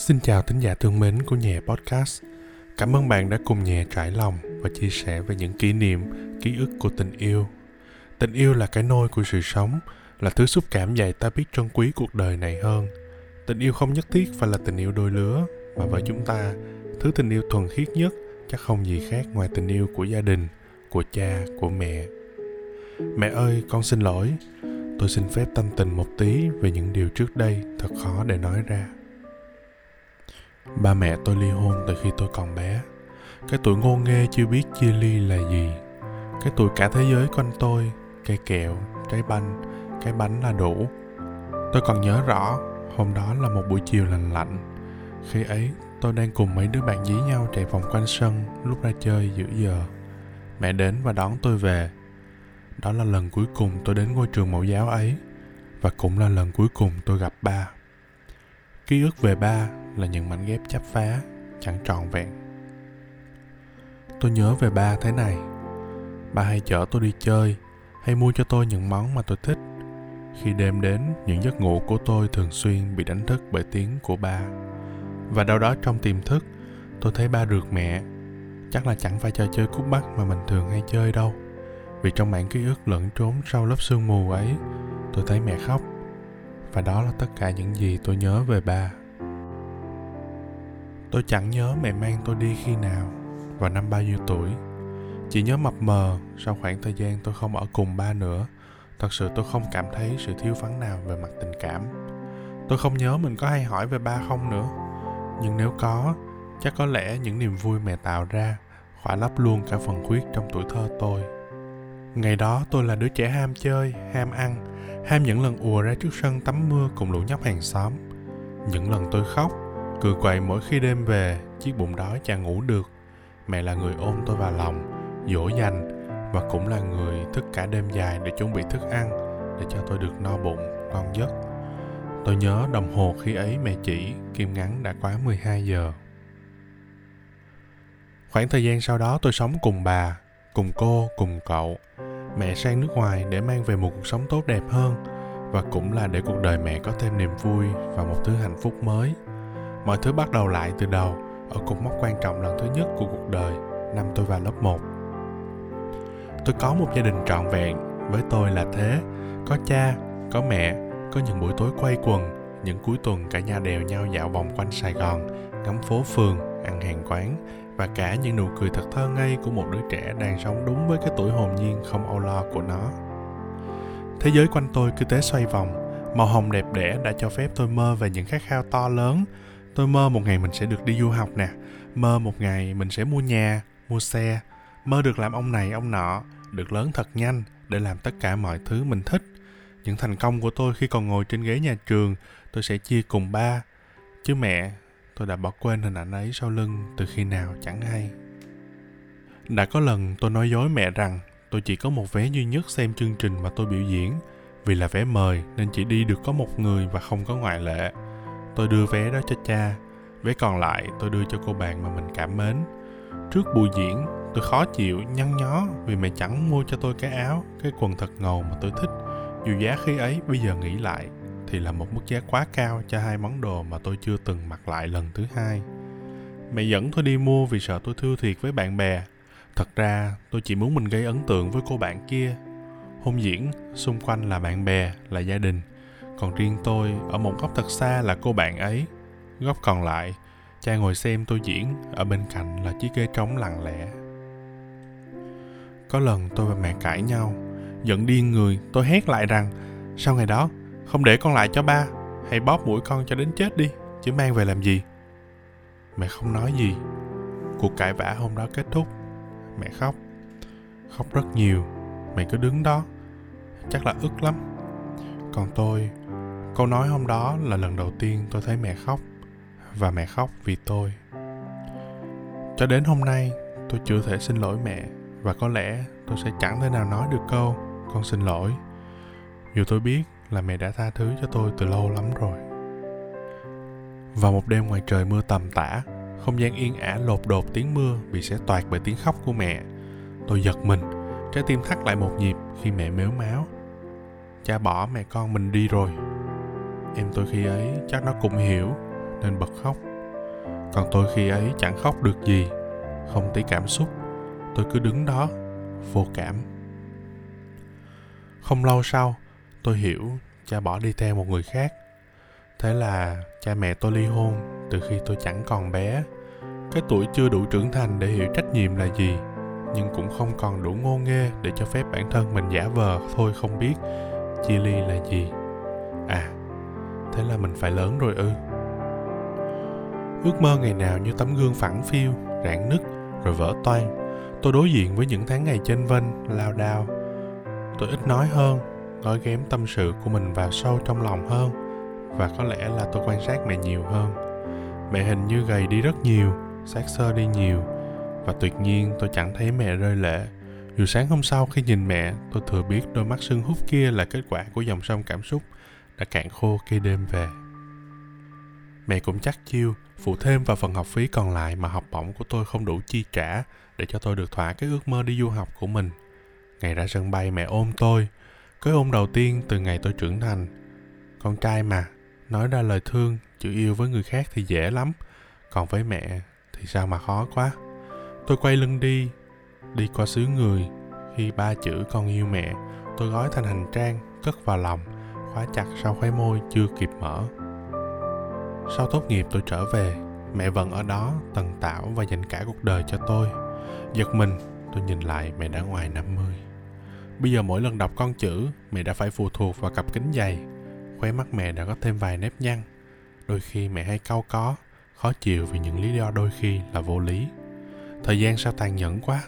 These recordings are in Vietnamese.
Xin chào thính giả thương mến của nhà Podcast. Cảm ơn bạn đã cùng nhà trải lòng và chia sẻ về những kỷ niệm, ký ức của tình yêu. Tình yêu là cái nôi của sự sống, là thứ xúc cảm dạy ta biết trân quý cuộc đời này hơn. Tình yêu không nhất thiết phải là tình yêu đôi lứa, mà với chúng ta, thứ tình yêu thuần khiết nhất chắc không gì khác ngoài tình yêu của gia đình, của cha, của mẹ. Mẹ ơi, con xin lỗi. Tôi xin phép tâm tình một tí về những điều trước đây thật khó để nói ra. Ba mẹ tôi ly hôn từ khi tôi còn bé. Cái tuổi ngô nghê chưa biết chia ly là gì. Cái tuổi cả thế giới quanh tôi, cây kẹo, trái banh, cái bánh là đủ. Tôi còn nhớ rõ, hôm đó là một buổi chiều lành lạnh. Khi ấy, tôi đang cùng mấy đứa bạn dí nhau chạy vòng quanh sân lúc ra chơi giữa giờ. Mẹ đến và đón tôi về. Đó là lần cuối cùng tôi đến ngôi trường mẫu giáo ấy và cũng là lần cuối cùng tôi gặp ba. Ký ức về ba là những mảnh ghép chắp phá, chẳng trọn vẹn. Tôi nhớ về ba thế này. Ba hay chở tôi đi chơi, hay mua cho tôi những món mà tôi thích. Khi đêm đến, những giấc ngủ của tôi thường xuyên bị đánh thức bởi tiếng của ba. Và đâu đó trong tiềm thức, tôi thấy ba rượt mẹ. Chắc là chẳng phải trò chơi cút bắt mà mình thường hay chơi đâu. Vì trong mảng ký ức lẫn trốn sau lớp sương mù ấy, tôi thấy mẹ khóc. Và đó là tất cả những gì tôi nhớ về ba. Tôi chẳng nhớ mẹ mang tôi đi khi nào và năm bao nhiêu tuổi. Chỉ nhớ mập mờ sau khoảng thời gian tôi không ở cùng ba nữa. Thật sự tôi không cảm thấy sự thiếu vắng nào về mặt tình cảm. Tôi không nhớ mình có hay hỏi về ba không nữa. Nhưng nếu có, chắc có lẽ những niềm vui mẹ tạo ra khỏa lấp luôn cả phần khuyết trong tuổi thơ tôi. Ngày đó tôi là đứa trẻ ham chơi, ham ăn, ham những lần ùa ra trước sân tắm mưa cùng lũ nhóc hàng xóm. Những lần tôi khóc, cười quậy mỗi khi đêm về, chiếc bụng đói chả ngủ được. Mẹ là người ôm tôi vào lòng, dỗ dành và cũng là người thức cả đêm dài để chuẩn bị thức ăn để cho tôi được no bụng, ngon giấc. Tôi nhớ đồng hồ khi ấy mẹ chỉ kim ngắn đã quá 12 giờ. Khoảng thời gian sau đó tôi sống cùng bà, cùng cô, cùng cậu. Mẹ sang nước ngoài để mang về một cuộc sống tốt đẹp hơn và cũng là để cuộc đời mẹ có thêm niềm vui và một thứ hạnh phúc mới. Mọi thứ bắt đầu lại từ đầu ở cột mốc quan trọng lần thứ nhất của cuộc đời năm tôi vào lớp 1. Tôi có một gia đình trọn vẹn, với tôi là thế, có cha, có mẹ, có những buổi tối quay quần, những cuối tuần cả nhà đều nhau dạo vòng quanh Sài Gòn, ngắm phố phường, ăn hàng quán và cả những nụ cười thật thơ ngây của một đứa trẻ đang sống đúng với cái tuổi hồn nhiên không âu lo của nó. Thế giới quanh tôi cứ thế xoay vòng, màu hồng đẹp đẽ đã cho phép tôi mơ về những khát khao to lớn. Tôi mơ một ngày mình sẽ được đi du học nè, mơ một ngày mình sẽ mua nhà, mua xe, mơ được làm ông này ông nọ, được lớn thật nhanh để làm tất cả mọi thứ mình thích. Những thành công của tôi khi còn ngồi trên ghế nhà trường, tôi sẽ chia cùng ba. Chứ mẹ, tôi đã bỏ quên hình ảnh ấy sau lưng từ khi nào chẳng hay. Đã có lần tôi nói dối mẹ rằng tôi chỉ có một vé duy nhất xem chương trình mà tôi biểu diễn. Vì là vé mời nên chỉ đi được có một người và không có ngoại lệ. Tôi đưa vé đó cho cha, vé còn lại tôi đưa cho cô bạn mà mình cảm mến. Trước buổi diễn, tôi khó chịu, nhăn nhó vì mẹ chẳng mua cho tôi cái áo, cái quần thật ngầu mà tôi thích. Dù giá khi ấy bây giờ nghĩ lại thì là một mức giá quá cao cho hai món đồ mà tôi chưa từng mặc lại lần thứ hai. Mẹ dẫn tôi đi mua vì sợ tôi thua thiệt với bạn bè. Thật ra tôi chỉ muốn mình gây ấn tượng với cô bạn kia. Hôn diễn, xung quanh là bạn bè, là gia đình. Còn riêng tôi, ở một góc thật xa là cô bạn ấy. Góc còn lại, cha ngồi xem tôi diễn, ở bên cạnh là chiếc ghế trống lặng lẽ. Có lần tôi và mẹ cãi nhau, giận điên người, tôi hét lại rằng, sau ngày đó, không để con lại cho ba, hãy bóp mũi con cho đến chết đi, chứ mang về làm gì. Mẹ không nói gì. Cuộc cãi vã hôm đó kết thúc. Mẹ khóc. Khóc rất nhiều. Mẹ cứ đứng đó. Chắc là ức lắm. Còn tôi, câu nói hôm đó là lần đầu tiên tôi thấy mẹ khóc. Và mẹ khóc vì tôi. Cho đến hôm nay, tôi chưa thể xin lỗi mẹ và có lẽ tôi sẽ chẳng thể nào nói được câu con xin lỗi dù tôi biết là mẹ đã tha thứ cho tôi từ lâu lắm rồi. Vào một đêm ngoài trời mưa tầm tã, không gian yên ả lột đột tiếng mưa bị xé toạc bởi tiếng khóc của mẹ. Tôi giật mình, trái tim thắt lại một nhịp khi mẹ mếu máo cha bỏ mẹ con mình đi rồi. Em tôi khi ấy chắc nó cũng hiểu, nên bật khóc. Còn tôi khi ấy chẳng khóc được gì, không tí cảm xúc. Tôi cứ đứng đó, vô cảm. Không lâu sau tôi hiểu cha bỏ đi theo một người khác. Thế là cha mẹ tôi ly hôn từ khi tôi chẳng còn bé. Cái tuổi chưa đủ trưởng thành để hiểu trách nhiệm là gì, nhưng cũng không còn đủ ngô nghê để cho phép bản thân mình giả vờ thôi không biết chia ly là gì. À thế là mình phải lớn rồi ư. Ước mơ ngày nào như tấm gương phẳng phiu, rạn nứt, rồi vỡ toang. Tôi đối diện với những tháng ngày chênh vênh, lao đao. Tôi ít nói hơn gói ghém tâm sự của mình vào sâu trong lòng hơn và có lẽ là tôi quan sát mẹ nhiều hơn. Mẹ hình như gầy đi rất nhiều, xác xơ đi nhiều và tuyệt nhiên tôi chẳng thấy mẹ rơi lệ. Dù sáng hôm sau khi nhìn mẹ, tôi thừa biết đôi mắt sưng húp kia là kết quả của dòng sông cảm xúc đã cạn khô khi đêm về. Mẹ cũng chắc chiêu phụ thêm vào phần học phí còn lại mà học bổng của tôi không đủ chi trả để cho tôi được thỏa cái ước mơ đi du học của mình. Ngày ra sân bay mẹ ôm tôi cái hôn đầu tiên từ ngày tôi trưởng thành. Con trai mà, nói ra lời thương chữ yêu với người khác thì dễ lắm. Còn với mẹ thì sao mà khó quá. Tôi quay lưng đi đi qua xứ người. Khi ba chữ con yêu mẹ tôi gói thành hành trang, cất vào lòng, khóa chặt sau khóe môi chưa kịp mở. Sau tốt nghiệp tôi trở về, mẹ vẫn ở đó tần tảo và dành cả cuộc đời cho tôi. Giật mình, tôi nhìn lại mẹ đã ngoài 50 bây giờ mỗi lần đọc con chữ, mẹ đã phải phụ thuộc vào cặp kính dày. Khóe mắt mẹ đã có thêm vài nếp nhăn. Đôi khi mẹ hay cau có, khó chịu vì những lý do đôi khi là vô lý. Thời gian sao tàn nhẫn quá.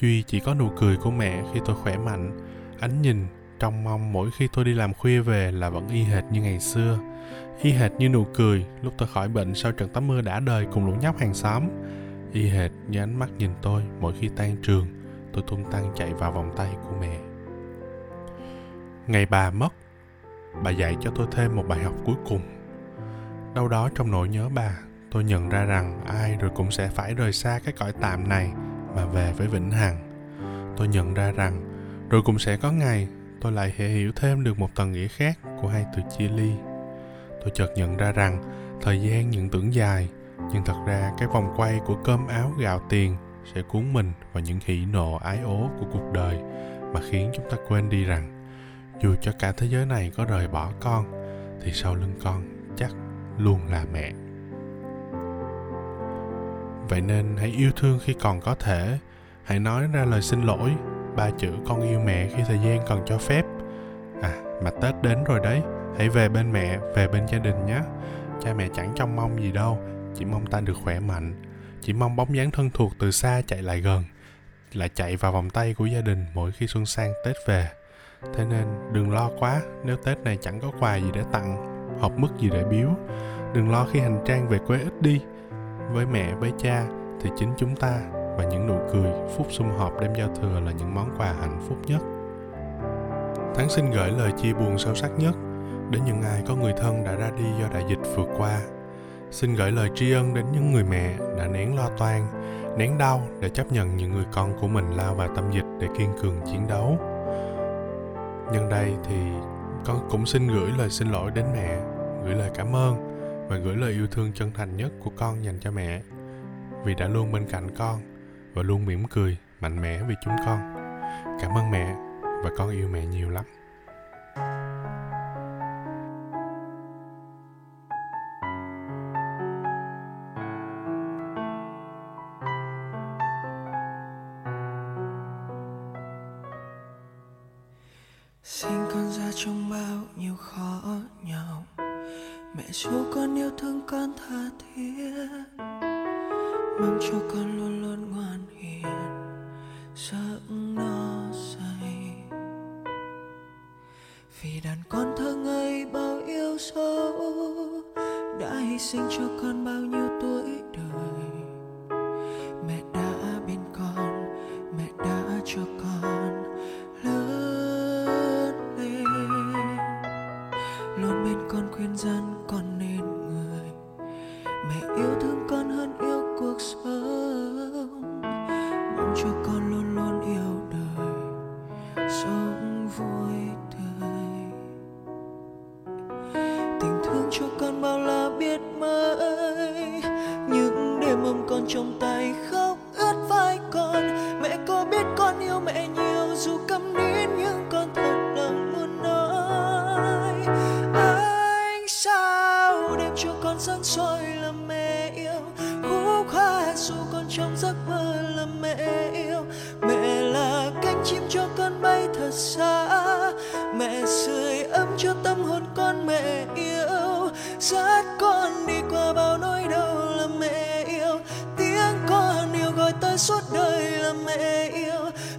Duy chỉ có nụ cười của mẹ khi tôi khỏe mạnh. Ánh nhìn trong mong mỗi khi tôi đi làm khuya về là vẫn y hệt như ngày xưa. Y hệt như nụ cười lúc tôi khỏi bệnh sau trận tắm mưa đã đời cùng lũ nhóc hàng xóm. Y hệt như ánh mắt nhìn tôi mỗi khi tan trường tôi tung tăng chạy vào vòng tay của mẹ. Ngày bà mất, bà dạy cho tôi thêm một bài học cuối cùng. Đâu đó trong nỗi nhớ bà, tôi nhận ra rằng ai rồi cũng sẽ phải rời xa cái cõi tạm này mà về với vĩnh hằng. Tôi nhận ra rằng, rồi cũng sẽ có ngày tôi lại hệ hiểu thêm được một tầng nghĩa khác của hai từ chia ly. Tôi chợt nhận ra rằng thời gian những tưởng dài, nhưng thật ra cái vòng quay của cơm áo gạo tiền sẽ cuốn mình vào những hỉ nộ, ái ố của cuộc đời mà khiến chúng ta quên đi rằng, dù cho cả thế giới này có rời bỏ con, thì sau lưng con chắc luôn là mẹ. Vậy nên hãy yêu thương khi còn có thể. Hãy nói ra lời xin lỗi, ba chữ con yêu mẹ khi thời gian còn cho phép. À mà tết đến rồi đấy, hãy về bên mẹ, về bên gia đình nhé. Cha mẹ chẳng trông mong gì đâu, chỉ mong ta được khỏe mạnh chỉ mong bóng dáng thân thuộc từ xa chạy lại gần, lại chạy vào vòng tay của gia đình mỗi khi xuân sang tết về. Thế nên đừng lo quá, nếu tết này chẳng có quà gì để tặng, hộp mức gì để biếu, đừng lo khi hành trang về quê ít đi. Với mẹ, với cha thì chính chúng ta và những nụ cười, phút sum họp đêm giao thừa là những món quà hạnh phúc nhất. Tháng xin gửi lời chia buồn sâu sắc nhất, đến những ai có người thân đã ra đi do đại dịch vừa qua. Xin gửi lời tri ân đến những người mẹ đã nén lo toan, nén đau để chấp nhận những người con của mình lao vào tâm dịch để kiên cường chiến đấu. Nhân đây thì con cũng xin gửi lời xin lỗi đến mẹ, gửi lời cảm ơn và gửi lời yêu thương chân thành nhất của con dành cho mẹ. Vì đã luôn bên cạnh con và luôn mỉm cười mạnh mẽ vì chúng con. Cảm ơn mẹ và con yêu mẹ nhiều lắm. Sinh cho con bao nhiêu tuổi đời. Mẹ đã bên con, mẹ đã cho con lớn lên. Luôn bên con khuyên dân con nên người. Mẹ yêu thương con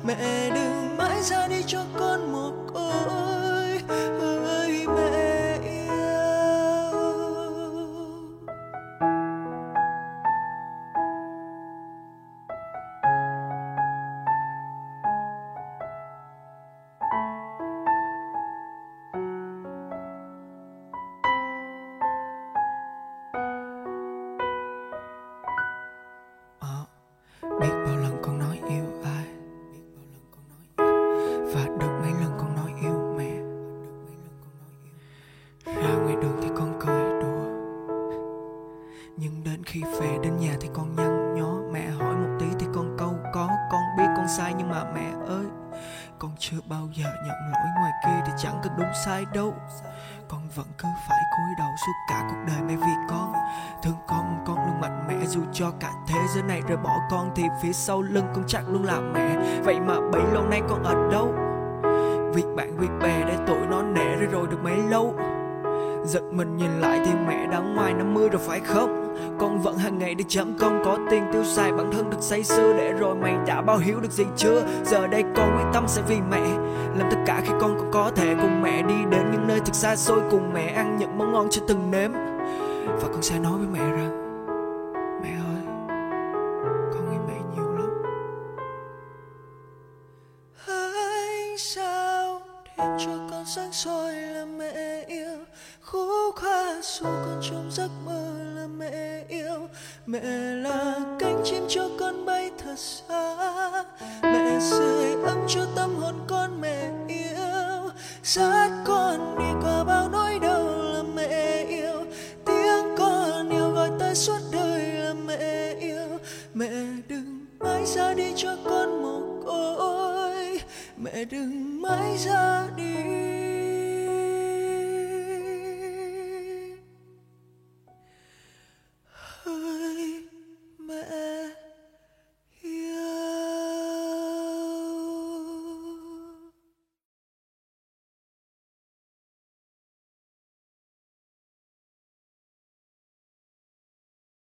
mẹ đừng mãi ra đi cho con một côi con chưa bao giờ nhận lỗi ngoài kia thì chẳng cần đúng sai đâu. Con vẫn cứ phải cúi đầu suốt cả cuộc đời mẹ vì con. Thương con con luôn mạnh mẽ dù cho cả thế giới này rời bỏ con thì phía sau lưng con chắc luôn là mẹ. Vậy mà bấy lâu nay con ở đâu? Việc bạn, việc bè để tụi nó nể rồi rồi được mấy lâu? Giật mình nhìn lại thì mẹ đã ngoài 50 rồi phải không? Con vẫn hàng ngày đi chấm công, có tiền tiêu xài, bản thân được say sưa để rồi mày đã bao hiếu được gì chưa? Giờ đây con quyết tâm sẽ vì mẹ. Làm tất cả khi con còn có thể cùng mẹ đi đến những nơi thực xa xôi, cùng mẹ ăn những món ngon chưa từng nếm. Và con sẽ nói với mẹ rằng dù con trong giấc mơ là mẹ yêu. Mẹ là cánh chim cho con bay thật xa. Mẹ sưởi ấm cho tâm hồn con mẹ yêu. Dắt con đi qua bao nỗi đau là mẹ yêu. Tiếng con yêu gọi tới suốt đời là mẹ yêu. Mẹ đừng mãi ra đi cho con một côi. Mẹ đừng mãi ra đi.